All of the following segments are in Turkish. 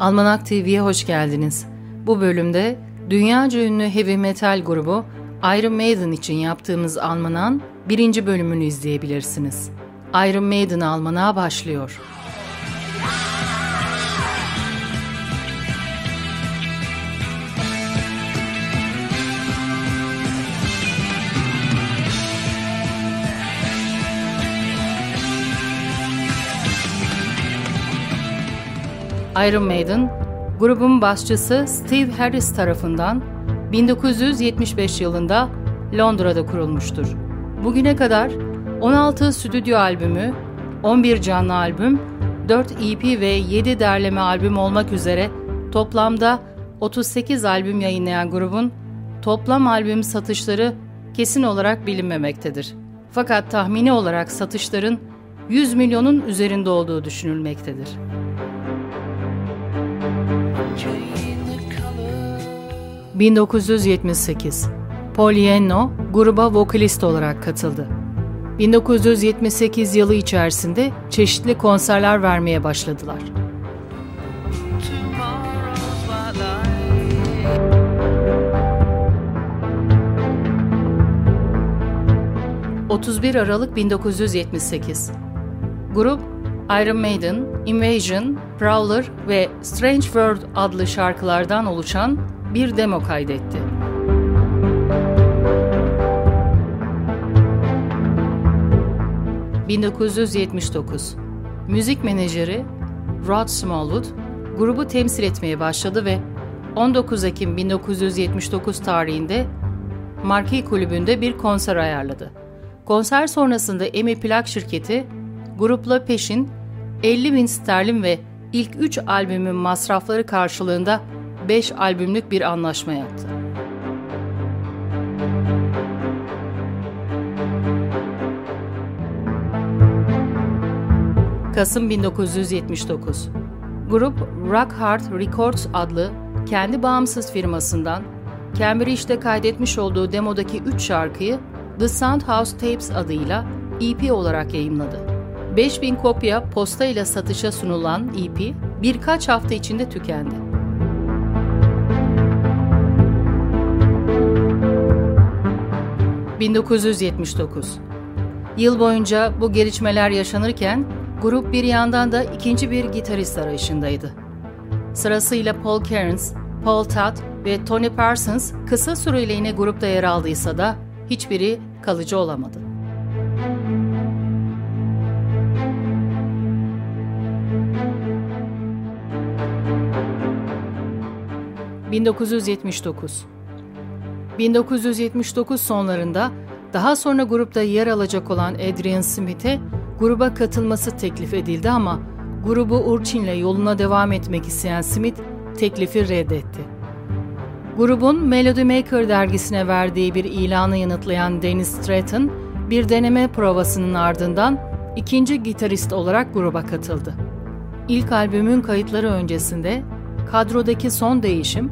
Almanak TV'ye hoş geldiniz. Bu bölümde dünyaca ünlü heavy metal grubu Iron Maiden için yaptığımız Almanan birinci bölümünü izleyebilirsiniz. Iron Maiden Almanağı başlıyor. Iron Maiden, grubun başçısı Steve Harris tarafından 1975 yılında Londra'da kurulmuştur. Bugüne kadar 16 stüdyo albümü, 11 canlı albüm, 4 EP ve 7 derleme albüm olmak üzere toplamda 38 albüm yayınlayan grubun toplam albüm satışları kesin olarak bilinmemektedir. Fakat tahmini olarak satışların 100 milyonun üzerinde olduğu düşünülmektedir. 1978 Paul Yenno gruba vokalist olarak katıldı. 1978 yılı içerisinde çeşitli konserler vermeye başladılar. ...31 Aralık 1978 Grup Iron Maiden, Invasion, Prowler ve Strange World adlı şarkılardan oluşan bir demo kaydetti. ...1979 Müzik menajeri Rod Smallwood grubu temsil etmeye başladı ve 19 Ekim 1979 tarihinde Marquee Kulübü'nde bir konser ayarladı. Konser sonrasında EMI Plak şirketi grupla peşin 50 bin sterlin ve ilk 3 albümün masrafları karşılığında 5 albümlük bir anlaşma yaptı. Kasım 1979 Grup Rock Hard Records adlı kendi bağımsız firmasından Cambridge'de kaydetmiş olduğu demodaki 3 şarkıyı The Soundhouse Tapes adıyla EP olarak yayımladı. 5000 kopya posta ile satışa sunulan EP birkaç hafta içinde tükendi. 1979 Yıl boyunca bu gelişmeler yaşanırken grup bir yandan da ikinci bir gitarist arayışındaydı. Sırasıyla Paul Cairns, Paul Tutt ve Tony Parsons kısa süreliğine grupta yer aldıysa da hiçbiri kalıcı olamadı. ...1979 1979 sonlarında daha sonra grupta yer alacak olan Adrian Smith'e gruba katılması teklif edildi ama grubu Urchin'le yoluna devam etmek isteyen Smith teklifi reddetti. Grubun Melody Maker dergisine verdiği bir ilanı yanıtlayan Dennis Stratton, bir deneme provasının ardından ikinci gitarist olarak gruba katıldı. İlk albümün kayıtları öncesinde kadrodaki son değişim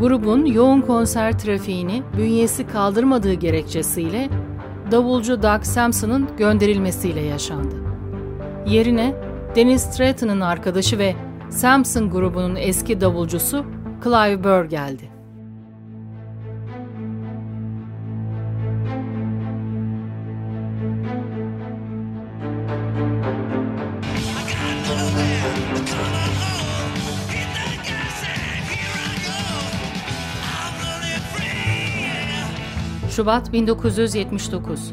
Grubun yoğun konser trafiğini bünyesi kaldırmadığı gerekçesiyle davulcu Doug Sampson'ın gönderilmesiyle yaşandı. Yerine Dennis Stratton'ın arkadaşı ve Sampson grubunun eski davulcusu Clive Burr geldi. Şubat 1979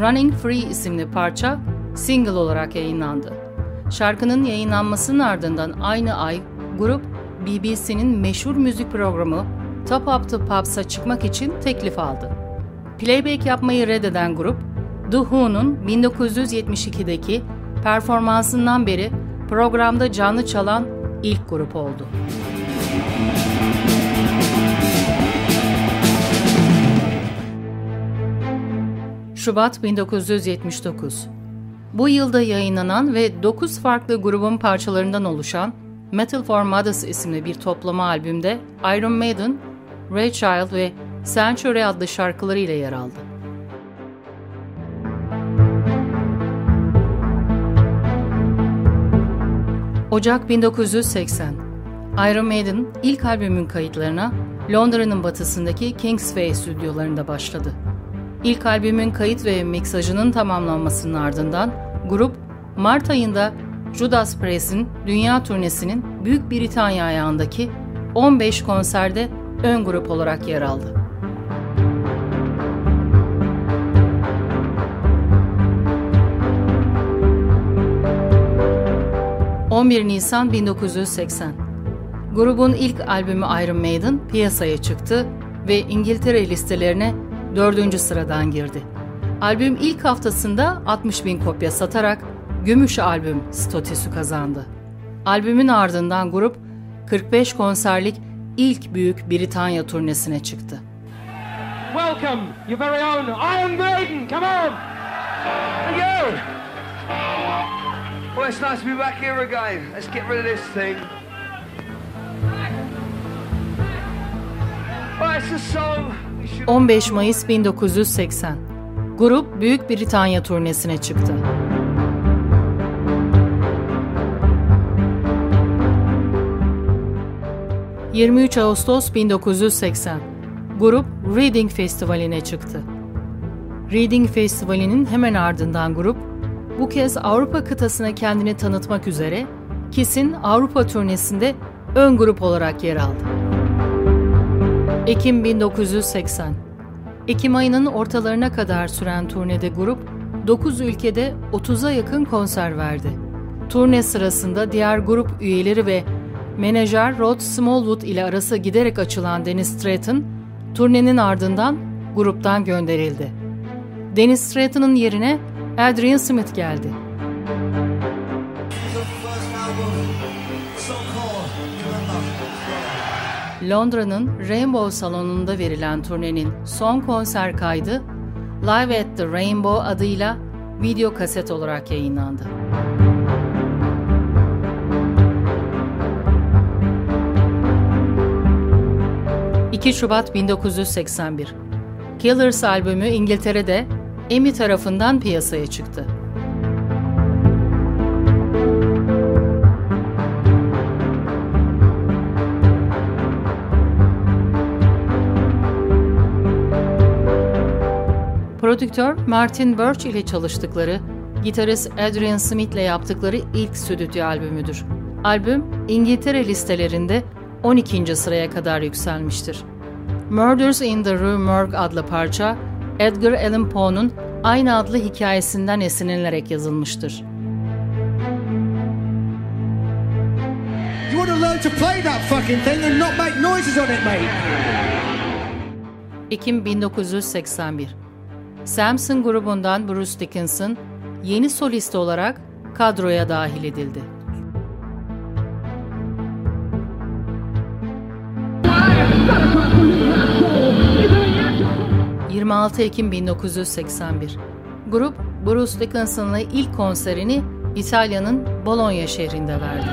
Running Free isimli parça single olarak yayınlandı. Şarkının yayınlanmasının ardından aynı ay grup BBC'nin meşhur müzik programı Top Up the Pops'a çıkmak için teklif aldı. Playback yapmayı reddeden grup, The Who'nun 1972'deki performansından beri programda canlı çalan ilk grup oldu. Şubat 1979 Bu yılda yayınlanan ve 9 farklı grubun parçalarından oluşan Metal for Mothers isimli bir toplama albümde Iron Maiden, Ray Child ve Sanctuary adlı şarkılarıyla yer aldı. Ocak 1980 Iron Maiden ilk albümün kayıtlarına Londra'nın batısındaki Kingsway stüdyolarında başladı. İlk albümün kayıt ve miksajının tamamlanmasının ardından grup Mart ayında Judas Priest'in dünya turnesinin Büyük Britanya ayağındaki 15 konserde ön grup olarak yer aldı. 11 Nisan 1980 Grubun ilk albümü Iron Maiden piyasaya çıktı ve İngiltere listelerine dördüncü sıradan girdi. Albüm ilk haftasında 60 bin kopya satarak gümüş albüm statüsü kazandı. Albümün ardından grup 45 konserlik ilk büyük Britanya turnesine çıktı. Welcome, your very own Iron Maiden, come on! Thank you! Well, it's nice to be back here again. Let's get rid of this thing. 15 Mayıs 1980 Grup Büyük Britanya turnesine çıktı. ...23 Ağustos 1980... ...grup Reading Festivali'ne çıktı. Reading Festivali'nin hemen ardından grup... ...bu kez Avrupa kıtasına kendini tanıtmak üzere... KISS'in Avrupa turnesinde ön grup olarak yer aldı. Ekim 1980 Ekim ayının ortalarına kadar süren turnede grup 9 ülkede 30'a yakın konser verdi. Turne sırasında diğer grup üyeleri ve menajer Rod Smallwood ile arası giderek açılan Dennis Stratton, turnenin ardından gruptan gönderildi. Dennis Stratton'ın yerine Adrian Smith geldi. Londra'nın Rainbow Salonu'nda verilen turnenin son konser kaydı Live at the Rainbow adıyla video kaset olarak yayınlandı. ...2 Şubat 1981... Killers albümü İngiltere'de EMI tarafından piyasaya çıktı. Prodüktör Martin Birch ile çalıştıkları, gitarist Adrian Smith ile yaptıkları ilk stüdyo albümüdür. Albüm İngiltere listelerinde 12. sıraya kadar yükselmiştir. Murders in the Rue Morgue adlı parça, Edgar Allan Poe'nun aynı adlı hikayesinden esinlenerek yazılmıştır. Ekim 1981 Samson grubundan Bruce Dickinson yeni solist olarak kadroya dahil edildi. ...26 Ekim 1981... ...grup Bruce Dickinson'la ilk konserini İtalya'nın Bologna şehrinde verdi.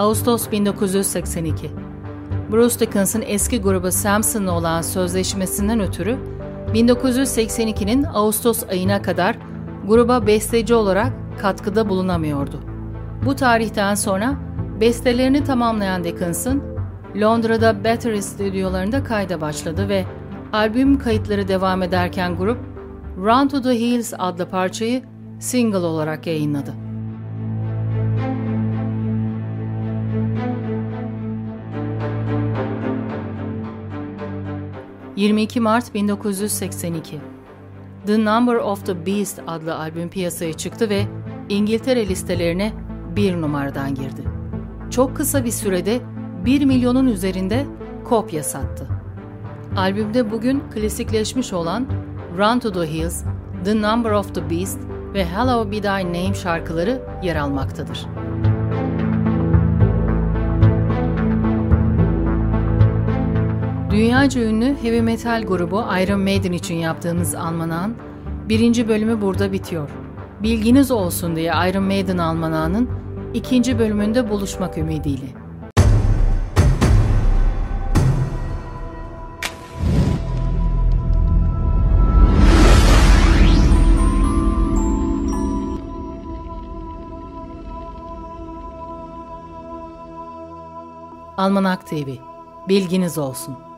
Ağustos 1982 Bruce Dickins'ın eski grubu Samson'la olan sözleşmesinden ötürü 1982'nin Ağustos ayına kadar gruba besteci olarak katkıda bulunamıyordu. Bu tarihten sonra bestelerini tamamlayan Dickinson, Londra'da Battery stüdyolarında kayda başladı ve albüm kayıtları devam ederken grup Run to the Hills adlı parçayı single olarak yayınladı. 22 Mart 1982 The Number of the Beast adlı albüm piyasaya çıktı ve İngiltere listelerine bir numaradan girdi. Çok kısa bir sürede 1 milyonun üzerinde kopya sattı. Albümde bugün klasikleşmiş olan Run to the Hills, The Number of the Beast ve Hello Be Thy Name şarkıları yer almaktadır. Dünyaca ünlü heavy metal grubu Iron Maiden için yaptığımız Almanağ'ın birinci bölümü burada bitiyor. Bilginiz olsun diye Iron Maiden Almanağ'ın ikinci bölümünde buluşmak ümidiyle. Almanak TV. Bilginiz olsun.